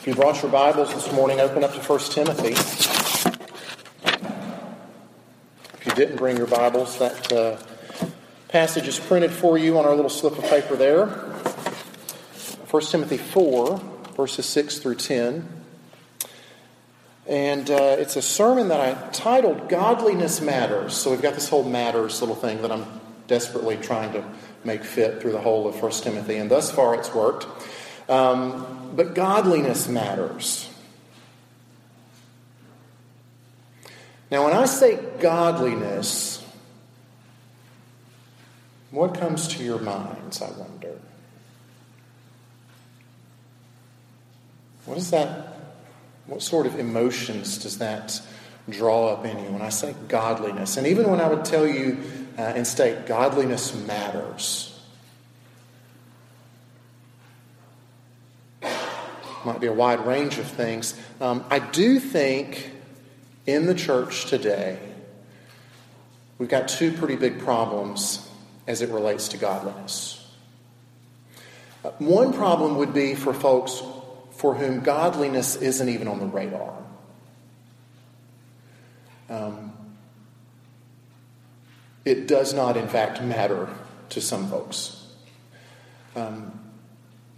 If you brought your Bibles this morning, open up to 1 Timothy. If you didn't bring your Bibles, that uh, passage is printed for you on our little slip of paper there. 1 Timothy 4, verses 6 through 10. And uh, it's a sermon that I titled Godliness Matters. So we've got this whole matters little thing that I'm desperately trying to make fit through the whole of 1 Timothy. And thus far it's worked. Um, but godliness matters. Now, when I say godliness, what comes to your minds, I wonder? What is that? What sort of emotions does that draw up in you when I say godliness? And even when I would tell you uh, and state godliness matters, might be a wide range of things. Um, I do think in the church today, we've got two pretty big problems as it relates to godliness. Uh, one problem would be for folks for whom godliness isn't even on the radar. Um, it does not, in fact, matter to some folks. Um,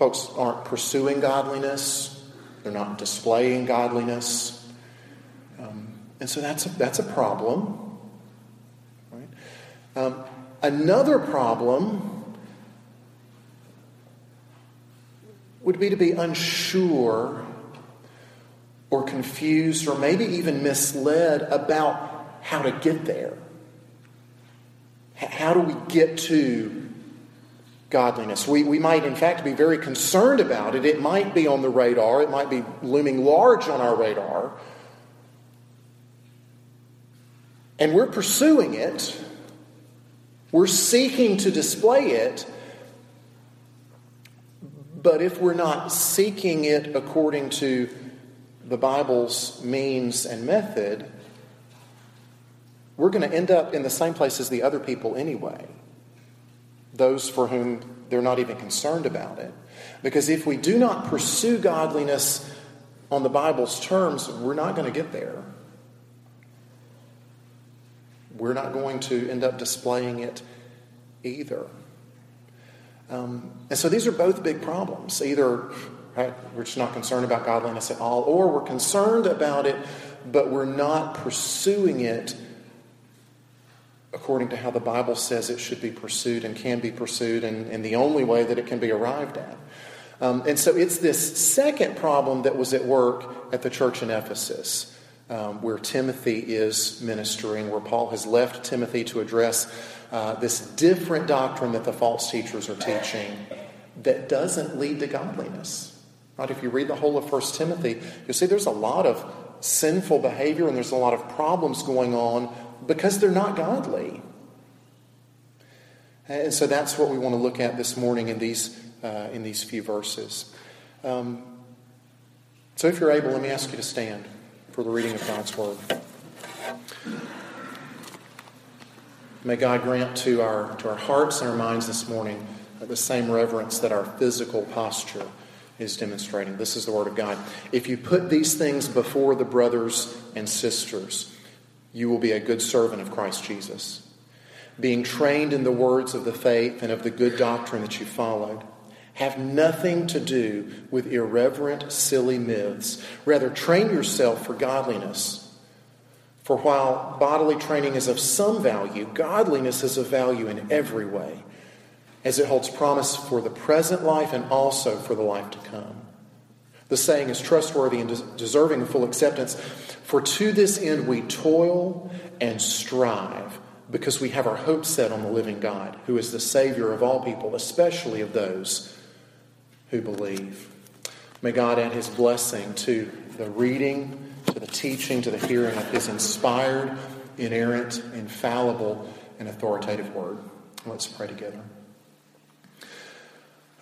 Folks aren't pursuing godliness, they're not displaying godliness. Um, and so that's a, that's a problem. Right? Um, another problem would be to be unsure or confused or maybe even misled about how to get there. How do we get to godliness. We, we might, in fact, be very concerned about it. It might be on the radar, it might be looming large on our radar. And we're pursuing it, we're seeking to display it. But if we're not seeking it according to the Bible's means and method, we're going to end up in the same place as the other people anyway those for whom they're not even concerned about it. Because if we do not pursue godliness on the Bible's terms, we're not going to get there. We're not going to end up displaying it either. Um, and so these are both big problems. Either right, we're just not concerned about godliness at all, or we're concerned about it, but we're not pursuing it according to how the Bible says it should be pursued and can be pursued, and, and the only way that it can be arrived at. Um, and so it's this second problem that was at work at the church in Ephesus, um, where Timothy is ministering, where Paul has left Timothy to address uh, this different doctrine that the false teachers are teaching that doesn't lead to godliness. Right? If you read the whole of 1 Timothy, you'll see there's a lot of sinful behavior and there's a lot of problems going on because they're not godly. And so that's what we want to look at this morning in these, uh, in these few verses. Um, so if you're able, let me ask you to stand for the reading of God's Word. May God grant to our, to our hearts and our minds this morning the same reverence that our physical posture is demonstrating. This is the Word of God. If you put these things before the brothers and sisters, you will be a good servant of Christ Jesus, being trained in the words of the faith and of the good doctrine that you followed. Have nothing to do with irreverent, silly myths. Rather, train yourself for godliness. For while bodily training is of some value, godliness is of value in every way, as it holds promise for the present life and also for the life to come. The saying is trustworthy and deserving of full acceptance. For to this end we toil and strive, because we have our hope set on the living God, who is the Savior of all people, especially of those who believe. May God add his blessing to the reading, to the teaching, to the hearing of his inspired, inerrant, infallible, and authoritative word. Let's pray together.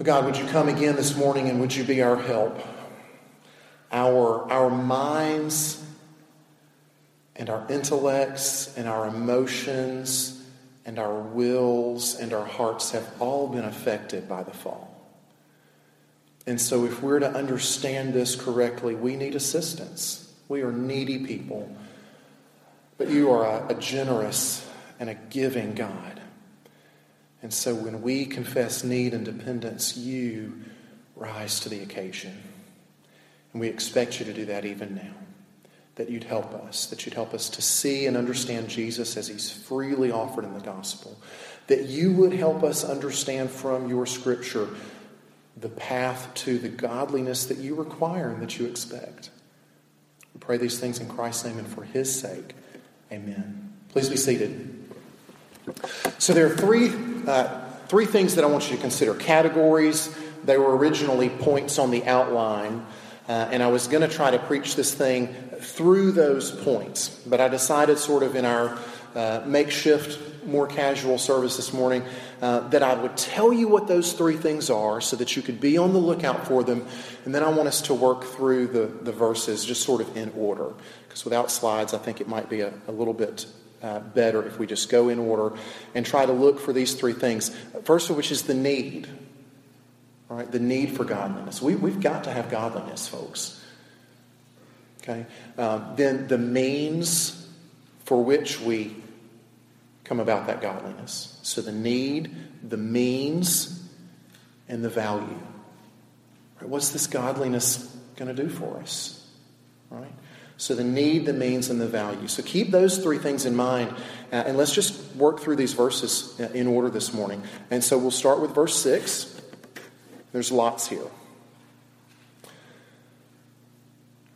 God, would you come again this morning and would you be our help? Our, our minds and our intellects and our emotions and our wills and our hearts have all been affected by the fall. And so, if we're to understand this correctly, we need assistance. We are needy people. But you are a, a generous and a giving God. And so, when we confess need and dependence, you rise to the occasion. And we expect you to do that even now. That you'd help us, that you'd help us to see and understand Jesus as he's freely offered in the gospel. That you would help us understand from your scripture the path to the godliness that you require and that you expect. We pray these things in Christ's name and for his sake. Amen. Please be seated. So there are three, uh, three things that I want you to consider categories. They were originally points on the outline. Uh, and I was going to try to preach this thing through those points, but I decided, sort of in our uh, makeshift, more casual service this morning, uh, that I would tell you what those three things are so that you could be on the lookout for them. And then I want us to work through the, the verses just sort of in order. Because without slides, I think it might be a, a little bit uh, better if we just go in order and try to look for these three things. First of which is the need. Right, the need for godliness. We, we've got to have godliness, folks. Okay? Um, then the means for which we come about that godliness. So the need, the means, and the value. Right, what's this godliness going to do for us? Right? So the need, the means, and the value. So keep those three things in mind. Uh, and let's just work through these verses uh, in order this morning. And so we'll start with verse 6. There's lots here.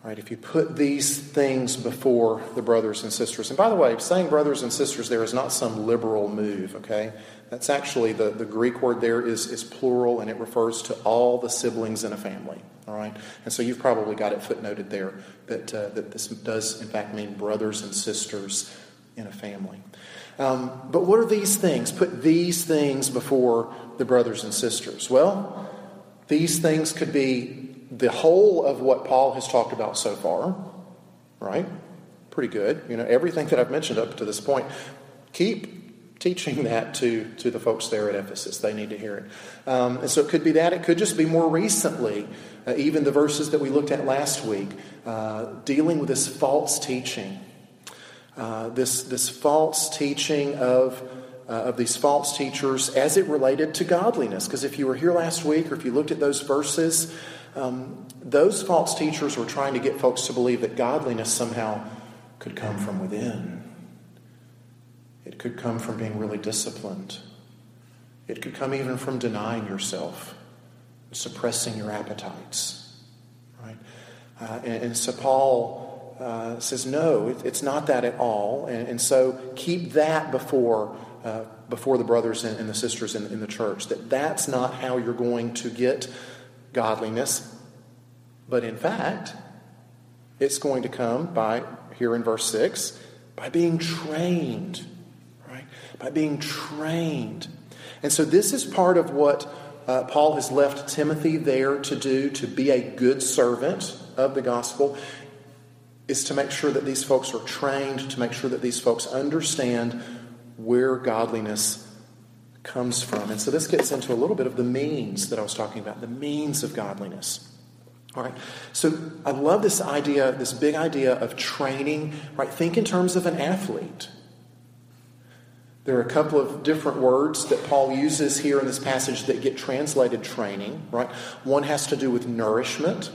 All right, if you put these things before the brothers and sisters, and by the way, saying brothers and sisters there is not some liberal move, okay? That's actually the, the Greek word there is, is plural and it refers to all the siblings in a family, all right? And so you've probably got it footnoted there that, uh, that this does, in fact, mean brothers and sisters in a family. Um, but what are these things? Put these things before the brothers and sisters. Well, these things could be the whole of what Paul has talked about so far, right? Pretty good. You know, everything that I've mentioned up to this point. Keep teaching that to, to the folks there at Ephesus. They need to hear it. Um, and so it could be that. It could just be more recently, uh, even the verses that we looked at last week, uh, dealing with this false teaching. Uh, this, this false teaching of uh, of these false teachers as it related to godliness. Because if you were here last week or if you looked at those verses, um, those false teachers were trying to get folks to believe that godliness somehow could come from within. It could come from being really disciplined. It could come even from denying yourself, suppressing your appetites. Right? Uh, and, and, so Paul uh, says, no, it, it's not that at all. And, and so keep that before uh, before the brothers and, and the sisters in, in the church that that's not how you're going to get godliness, but in fact, it's going to come by, here in verse 6, by being trained, right? By being trained. And so this is part of what uh, Paul has left Timothy there to do, to be a good servant of the gospel, is to make sure that these folks are trained, to make sure that these folks understand where godliness comes from. And so this gets into a little bit of the means that I was talking about, the means of godliness. All right. So I love this idea, this big idea of training, right? Think in terms of an athlete. There are a couple of different words that Paul uses here in this passage that get translated training, right? One has to do with nourishment,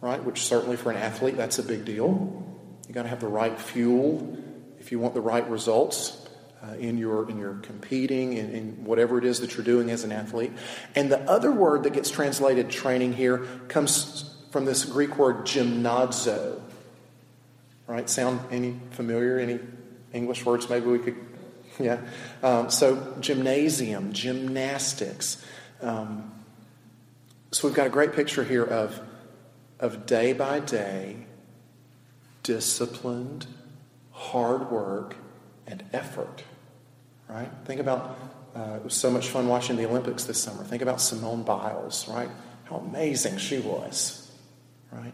right? Which certainly for an athlete, that's a big deal. You got to have the right fuel if you want the right results uh, in your in your competing in, in whatever it is that you're doing as an athlete. And the other word that gets translated training here comes from this Greek word gymnazo. Right? Sound any familiar? Any English words maybe we could yeah. Um, so gymnasium, gymnastics. Um, so we've got a great picture here of of day by day disciplined hard work and effort right? Think about, uh, it was so much fun watching the Olympics this summer. Think about Simone Biles, right? How amazing she was, right?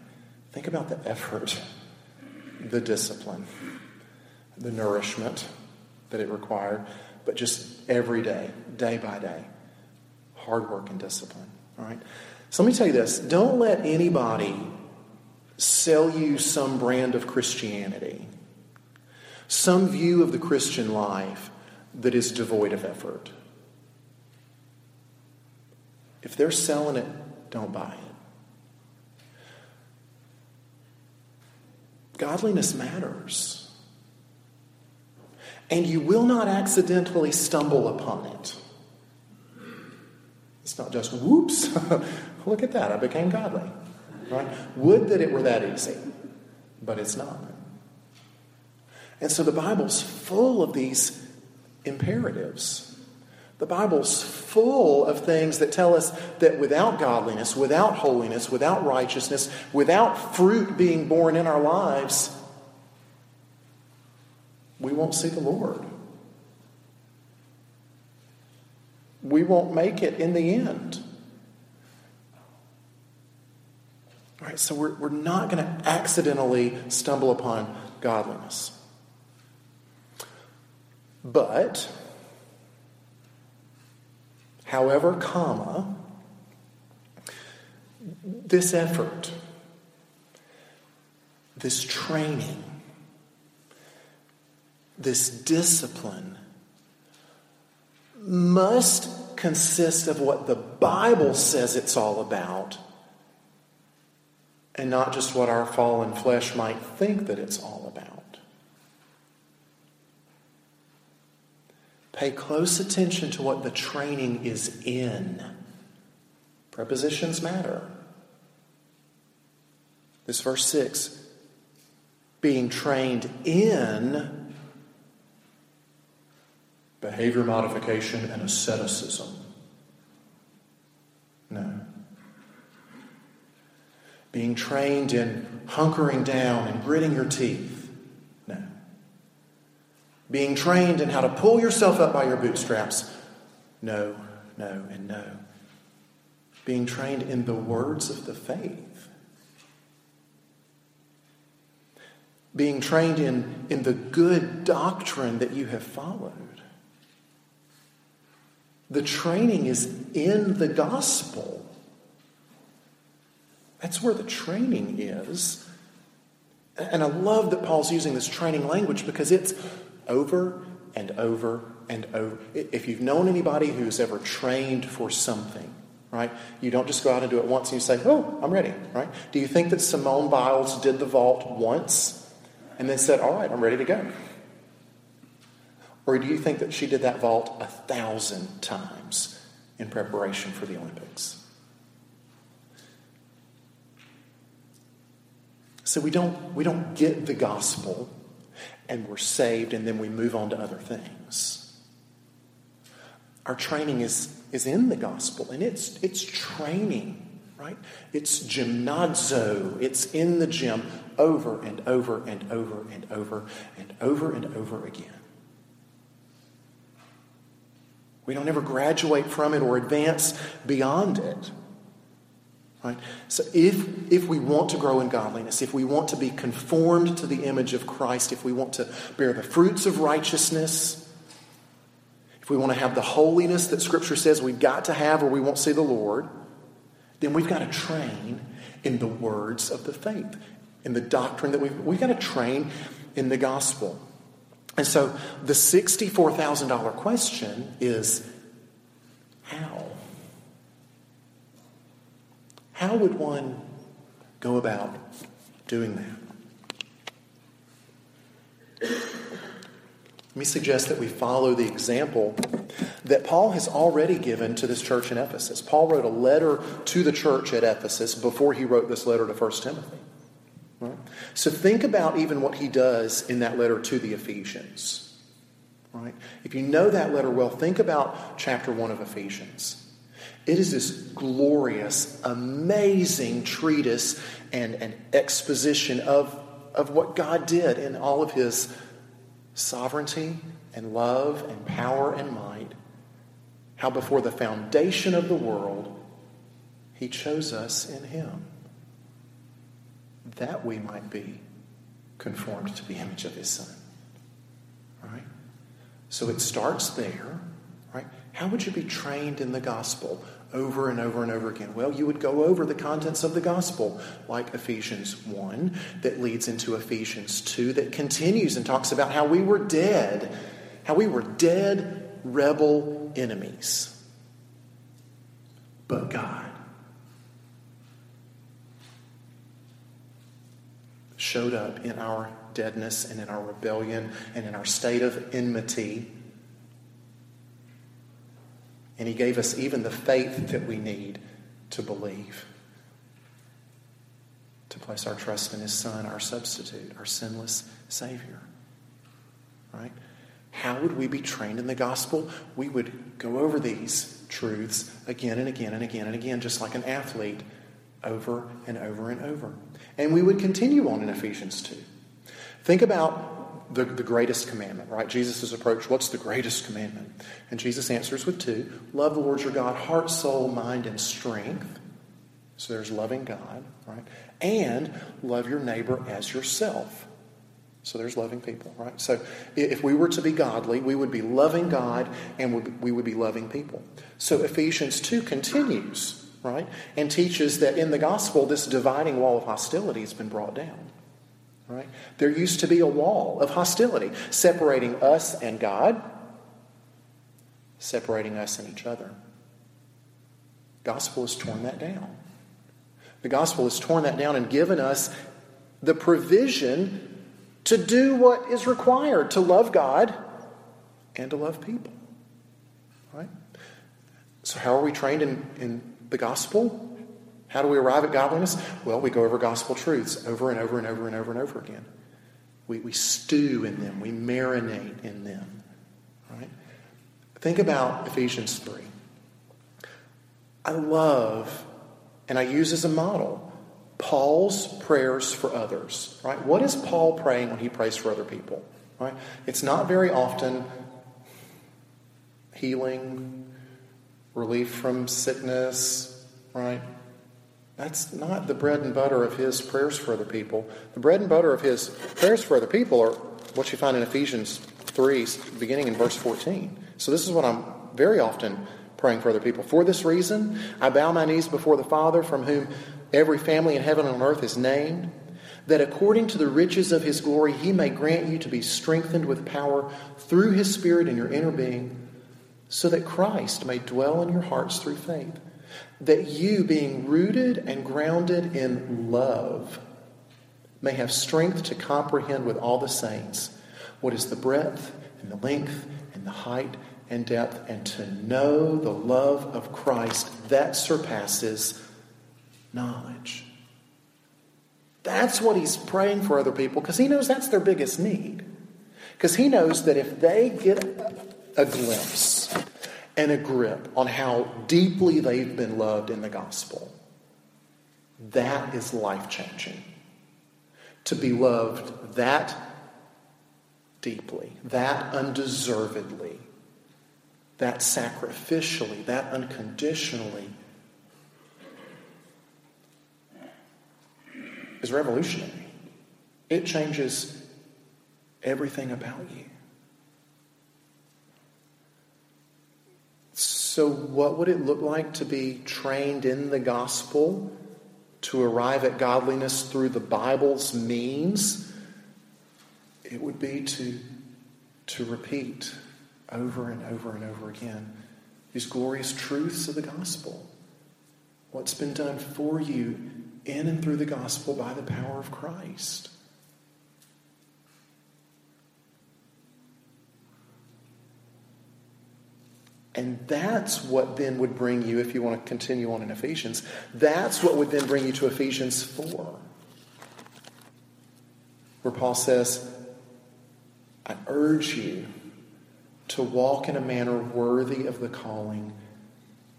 Think about the effort, the discipline, the nourishment that it required, but just every day, day by day, hard work and discipline, all right? So let me tell you this don't let anybody sell you some brand of Christianity, some view of the Christian life that is devoid of effort. If they're selling it, don't buy it. Godliness matters. And you will not accidentally stumble upon it. It's not just, whoops, look at that, I became godly. Right? Would that it were that easy, but it's not. And so the Bible's full of these imperatives. The Bible's full of things that tell us that without godliness, without holiness, without righteousness, without fruit being born in our lives, we won't see the Lord. We won't make it in the end. All right, so we're, we're not going to accidentally stumble upon godliness. But, however, comma, this effort, this training, this discipline must consist of what the Bible says it's all about and not just what our fallen flesh might think that it's all about. Pay close attention to what the training is in. Prepositions matter. This verse 6 being trained in behavior modification and asceticism. No. Being trained in hunkering down and gritting your teeth being trained in how to pull yourself up by your bootstraps. No, no, and no. Being trained in the words of the faith. Being trained in, in the good doctrine that you have followed. The training is in the gospel. That's where the training is. And I love that Paul's using this training language because it's over and over and over. If you've known anybody who's ever trained for something, right? You don't just go out and do it once and you say, oh, I'm ready, right? Do you think that Simone Biles did the vault once and then said, all right, I'm ready to go? Or do you think that she did that vault a thousand times in preparation for the Olympics? So we don't, we don't get the gospel and we're saved, and then we move on to other things. Our training is, is in the gospel, and it's, it's training, right? It's gymnazo. It's in the gym over and over and over and over and over and over again. We don't ever graduate from it or advance beyond it. Right? So if, if we want to grow in godliness, if we want to be conformed to the image of Christ, if we want to bear the fruits of righteousness, if we want to have the holiness that Scripture says we've got to have or we won't see the Lord, then we've got to train in the words of the faith, in the doctrine that we've, we've got to train in the gospel. And so the $64,000 question is how? How would one go about doing that? Let me suggest that we follow the example that Paul has already given to this church in Ephesus. Paul wrote a letter to the church at Ephesus before he wrote this letter to 1 Timothy. Right? So think about even what he does in that letter to the Ephesians. Right? If you know that letter well, think about chapter 1 of Ephesians. It is this glorious, amazing treatise and an exposition of, of what God did in all of his sovereignty and love and power and might. How before the foundation of the world, he chose us in him that we might be conformed to the image of his son. All right? So it starts there, right? How would you be trained in the gospel? over and over and over again? Well, you would go over the contents of the gospel, like Ephesians 1, that leads into Ephesians 2, that continues and talks about how we were dead, how we were dead, rebel enemies. But God showed up in our deadness and in our rebellion and in our state of enmity and He gave us even the faith that we need to believe, to place our trust in His Son, our substitute, our sinless Savior. Right? How would we be trained in the gospel? We would go over these truths again and again and again and again, just like an athlete, over and over and over. And we would continue on in Ephesians 2. Think about the, the greatest commandment, right? Jesus' approach, what's the greatest commandment? And Jesus answers with two love the Lord your God, heart, soul, mind, and strength. So there's loving God, right? And love your neighbor as yourself. So there's loving people, right? So if we were to be godly, we would be loving God and we would be loving people. So Ephesians 2 continues, right? And teaches that in the gospel, this dividing wall of hostility has been brought down. Right? There used to be a wall of hostility separating us and God, separating us and each other. Gospel has torn that down. The gospel has torn that down and given us the provision to do what is required to love God and to love people. Right? So, how are we trained in, in the gospel? How do we arrive at godliness? Well, we go over gospel truths over and over and over and over and over again. We, we stew in them, we marinate in them. Right? Think about Ephesians 3. I love, and I use as a model, Paul's prayers for others. Right? What is Paul praying when he prays for other people? Right? It's not very often healing, relief from sickness, right? That's not the bread and butter of his prayers for other people. The bread and butter of his prayers for other people are what you find in Ephesians 3, beginning in verse 14. So, this is what I'm very often praying for other people. For this reason, I bow my knees before the Father, from whom every family in heaven and on earth is named, that according to the riches of his glory, he may grant you to be strengthened with power through his Spirit in your inner being, so that Christ may dwell in your hearts through faith that you, being rooted and grounded in love, may have strength to comprehend with all the saints what is the breadth and the length and the height and depth, and to know the love of Christ that surpasses knowledge. That's what he's praying for other people because he knows that's their biggest need. Because he knows that if they get a glimpse and a grip on how deeply they've been loved in the gospel. That is life changing. To be loved that deeply, that undeservedly, that sacrificially, that unconditionally is revolutionary. It changes everything about you. So, what would it look like to be trained in the gospel, to arrive at godliness through the Bible's means? It would be to, to repeat over and over and over again these glorious truths of the gospel. What's been done for you in and through the gospel by the power of Christ. And that's what then would bring you, if you want to continue on in Ephesians, that's what would then bring you to Ephesians 4, where Paul says, I urge you to walk in a manner worthy of the calling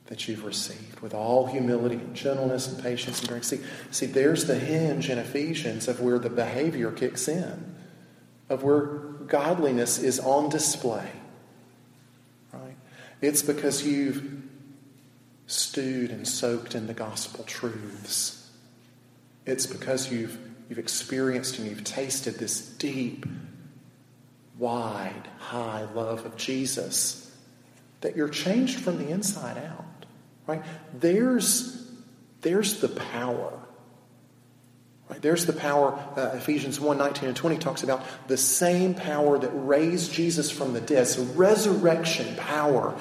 that you've received, with all humility and gentleness and patience and grace. See, see, there's the hinge in Ephesians of where the behavior kicks in, of where godliness is on display. It's because you've stewed and soaked in the gospel truths. It's because you've, you've experienced and you've tasted this deep, wide, high love of Jesus that you're changed from the inside out. right? There's, there's the power. Right? There's the power, uh, Ephesians 1 19 and 20 talks about the same power that raised Jesus from the dead. So, resurrection power,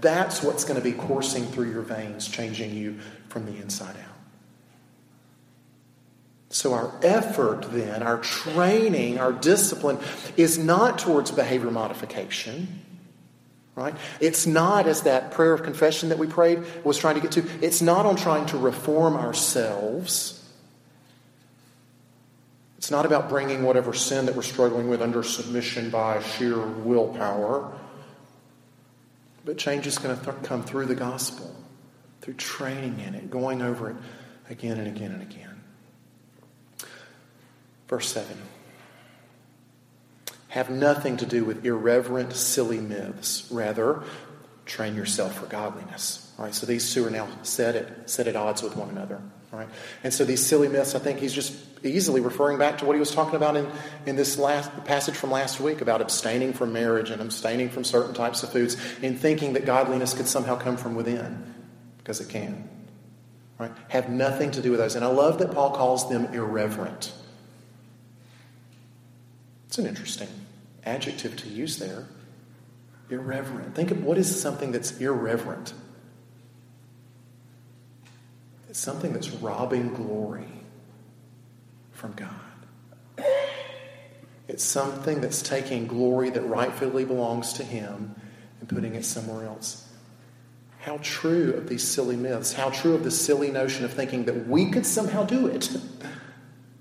that's what's going to be coursing through your veins, changing you from the inside out. So, our effort then, our training, our discipline is not towards behavior modification. Right? It's not, as that prayer of confession that we prayed was trying to get to, it's not on trying to reform ourselves. It's not about bringing whatever sin that we're struggling with under submission by sheer willpower. But change is going to th- come through the gospel, through training in it, going over it again and again and again. Verse 7 have nothing to do with irreverent, silly myths. Rather, train yourself for godliness. All right, so these two are now set at, set at odds with one another. All right, and so these silly myths, I think he's just easily referring back to what he was talking about in, in this last passage from last week about abstaining from marriage and abstaining from certain types of foods and thinking that godliness could somehow come from within, because it can. Right? Have nothing to do with those. And I love that Paul calls them irreverent. It's an interesting adjective to use there. Irreverent. Think of what is something that's irreverent? It's something that's robbing glory from God. It's something that's taking glory that rightfully belongs to Him and putting it somewhere else. How true of these silly myths, how true of the silly notion of thinking that we could somehow do it,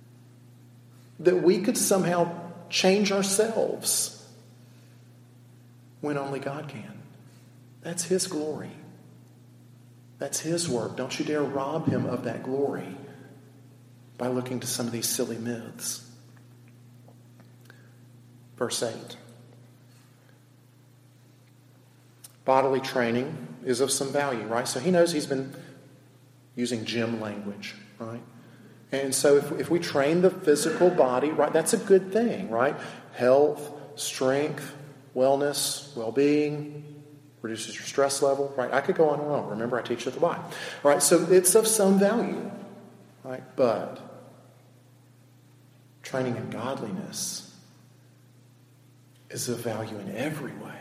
that we could somehow change ourselves when only God can. That's His glory. That's His work. Don't you dare rob Him of that glory by looking to some of these silly myths. Verse 8 Bodily training is of some value, right? So he knows he's been using gym language, right? And so if, if we train the physical body, right, that's a good thing, right? Health, strength, wellness, well being, reduces your stress level, right? I could go on and on. Remember, I teach at the Y. All right, so it's of some value, right? But training in godliness is of value in every way.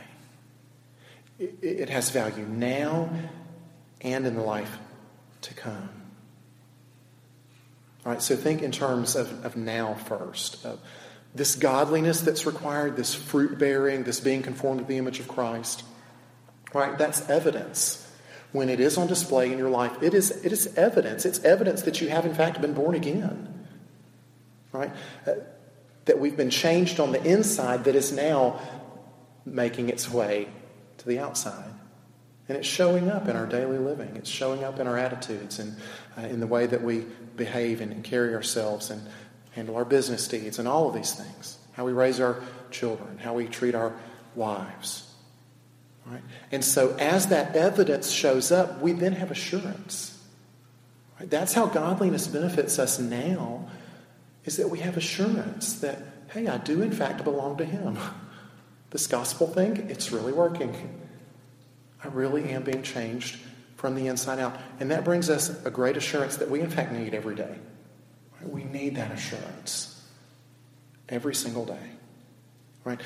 It, it has value now and in the life to come. All right, so think in terms of, of now first. Of this godliness that's required, this fruit bearing, this being conformed to the image of Christ. Right? That's evidence. When it is on display in your life, it is, it is evidence. It's evidence that you have, in fact, been born again. Right? Uh, that we've been changed on the inside that is now making its way to the outside. And it's showing up in our daily living. It's showing up in our attitudes and uh, in the way that we behave and, and carry ourselves and handle our business deeds and all of these things. How we raise our children, how we treat our wives. Right? And so as that evidence shows up, we then have assurance. Right? That's how godliness benefits us now, is that we have assurance that, hey, I do in fact belong to Him. This gospel thing, it's really working. I really am being changed from the inside out. And that brings us a great assurance that we, in fact, need every day. We need that assurance every single day. Right?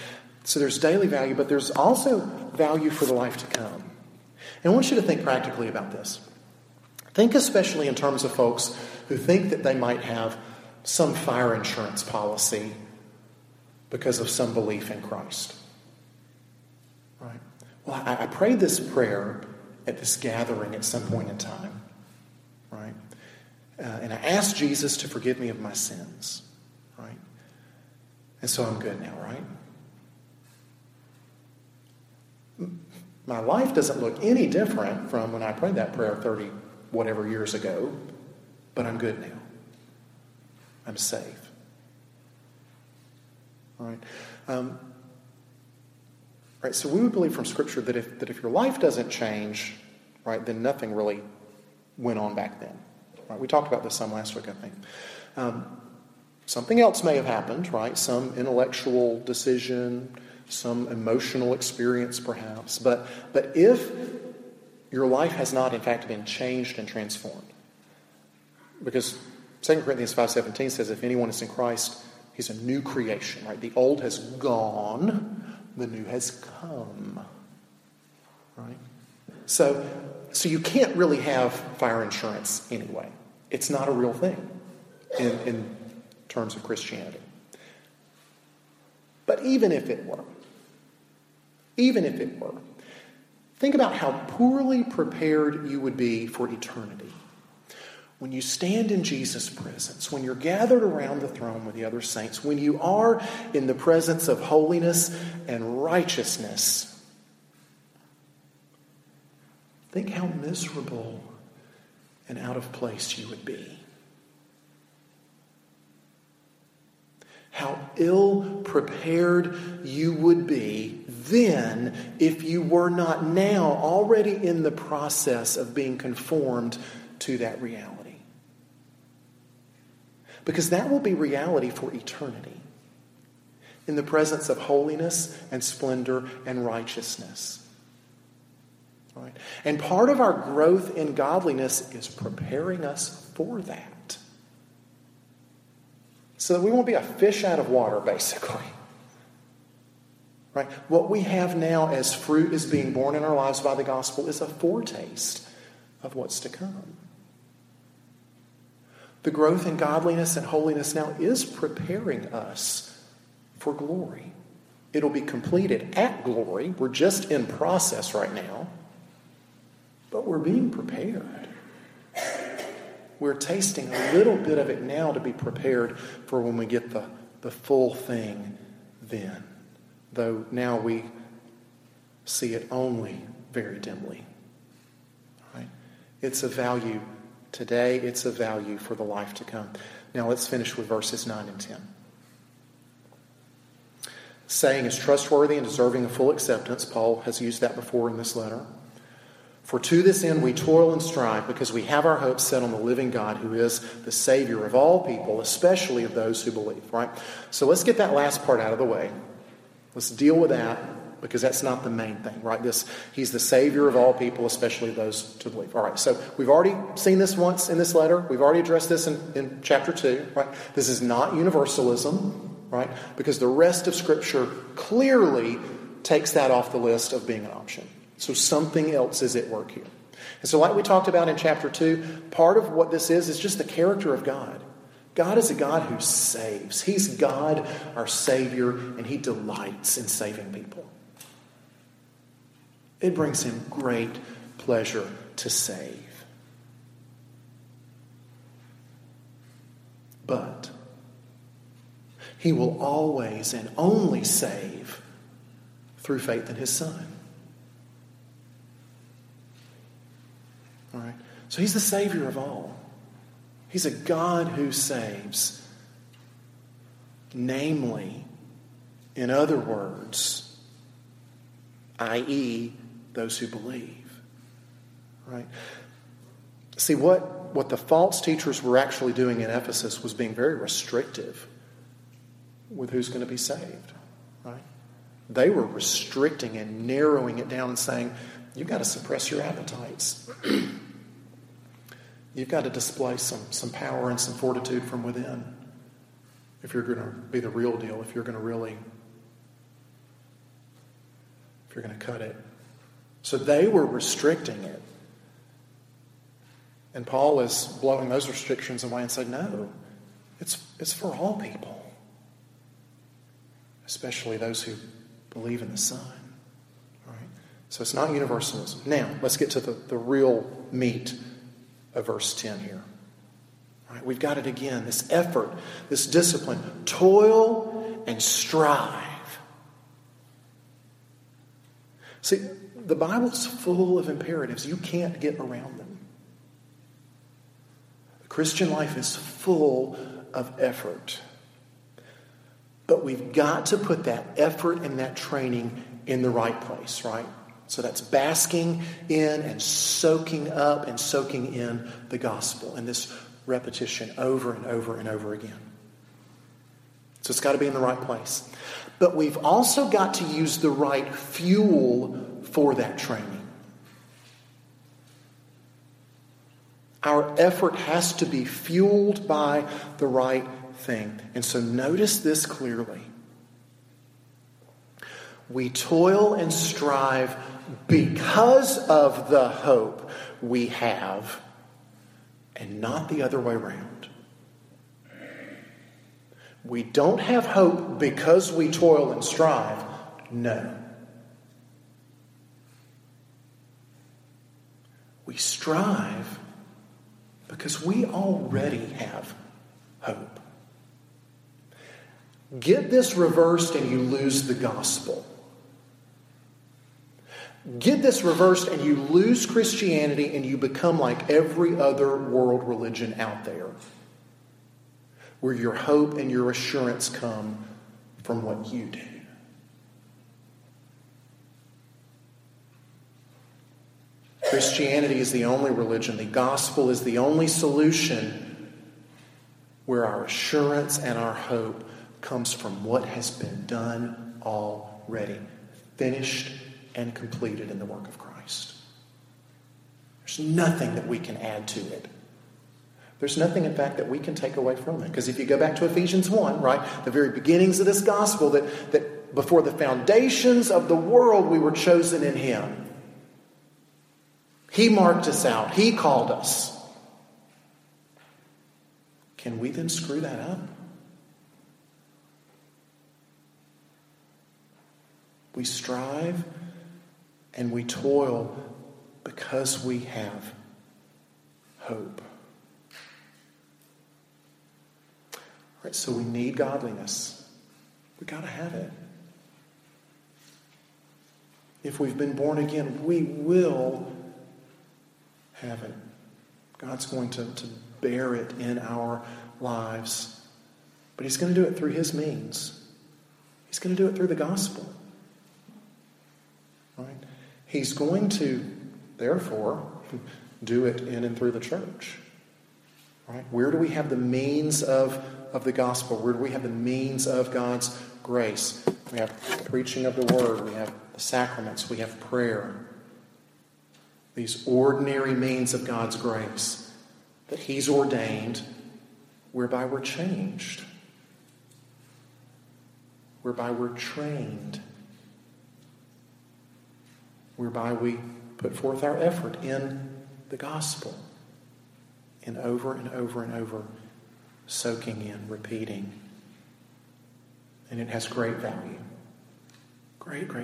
So there's daily value, but there's also value for the life to come. And I want you to think practically about this. Think especially in terms of folks who think that they might have some fire insurance policy because of some belief in Christ. Right? Well, I, I prayed this prayer at this gathering at some point in time? Uh, and I asked Jesus to forgive me of my sins, right? And so I'm good now, right? My life doesn't look any different from when I prayed that prayer 30 whatever years ago, but I'm good now. I'm safe. All right. Um, Right? So we would believe from Scripture that if, that if your life doesn't change, right, then nothing really went on back then. Right? We talked about this some last week, I think. Um, something else may have happened, right? Some intellectual decision, some emotional experience, perhaps. But, but if your life has not, in fact, been changed and transformed. Because 2 Corinthians 5.17 says, if anyone is in Christ, he's a new creation, right? The old has gone, the new has come, right? So, so you can't really have fire insurance anyway. It's not a real thing in, in terms of Christianity. But even if it were, even if it were, think about how poorly prepared you would be for eternity. When you stand in Jesus' presence, when you're gathered around the throne with the other saints, when you are in the presence of holiness and righteousness, think how miserable and out of place you would be. how ill prepared you would be then if you were not now already in the process of being conformed to that reality. Because that will be reality for eternity in the presence of holiness and splendor and righteousness. Right? And part of our growth in godliness is preparing us for that so that we won't be a fish out of water, basically. Right? What we have now as fruit is being born in our lives by the gospel is a foretaste of what's to come. The growth in godliness and holiness now is preparing us for glory. It'll be completed at glory. We're just in process right now, but we're being prepared. We're tasting a little bit of it now to be prepared for when we get the, the full thing then. Though now we see it only very dimly. Right? It's a value today, it's a value for the life to come. Now let's finish with verses 9 and 10. Saying is trustworthy and deserving of full acceptance. Paul has used that before in this letter. For to this end we toil and strive, because we have our hopes set on the living God, who is the Savior of all people, especially of those who believe. Right? So let's get that last part out of the way. Let's deal with that, because that's not the main thing, right? This He's the Savior of all people, especially those to believe. All right, so we've already seen this once in this letter. We've already addressed this in, in chapter 2, right? This is not universalism, right? Because the rest of Scripture clearly takes that off the list of being an option. So something else is at work here. And so, like we talked about in chapter 2, part of what this is is just the character of God. God is a God who saves. He's God, our Savior, and He delights in saving people. It brings Him great pleasure to save. But He will always and only save through faith in His Son. So he's the Savior of all. He's a God who saves. Namely, in other words, i.e., those who believe. Right? See, what, what the false teachers were actually doing in Ephesus was being very restrictive with who's going to be saved. Right? They were restricting and narrowing it down and saying, you've got to suppress your appetites. You've got to display some, some power and some fortitude from within if you're going to be the real deal, if you're going to really, if you're going to cut it. So they were restricting it. And Paul is blowing those restrictions away and saying, no, it's, it's for all people, especially those who believe in the Son. Right? So it's not universalism. Now, let's get to the, the real meat of verse 10 here. Right, we've got it again this effort, this discipline, toil and strive. See, the Bible's full of imperatives. You can't get around them. The Christian life is full of effort. But we've got to put that effort and that training in the right place, right? So that's basking in and soaking up and soaking in the gospel and this repetition over and over and over again. So it's got to be in the right place. But we've also got to use the right fuel for that training. Our effort has to be fueled by the right thing. And so notice this clearly. We toil and strive because of the hope we have, and not the other way around. We don't have hope because we toil and strive. No. We strive because we already have hope. Get this reversed and you lose the gospel. Get this reversed and you lose Christianity and you become like every other world religion out there, where your hope and your assurance come from what you do. Christianity is the only religion, the gospel is the only solution where our assurance and our hope comes from what has been done already, finished and completed in the work of Christ. There's nothing that we can add to it. There's nothing, in fact, that we can take away from it. Because if you go back to Ephesians 1, right, the very beginnings of this gospel, that, that before the foundations of the world we were chosen in Him. He marked us out, He called us. Can we then screw that up? We strive and we toil because we have hope. All right, so we need godliness. We got to have it. If we've been born again, we will have it. God's going to, to bear it in our lives. But He's going to do it through His means. He's going to do it through the gospel. He's going to, therefore, do it in and through the church. Right? Where do we have the means of, of the gospel? Where do we have the means of God's grace? We have preaching of the word, we have the sacraments, we have prayer these ordinary means of God's grace that He's ordained, whereby we're changed, whereby we're trained, whereby we put forth our effort in the gospel, and over and over and over, soaking in, repeating. And it has great value. Great, great.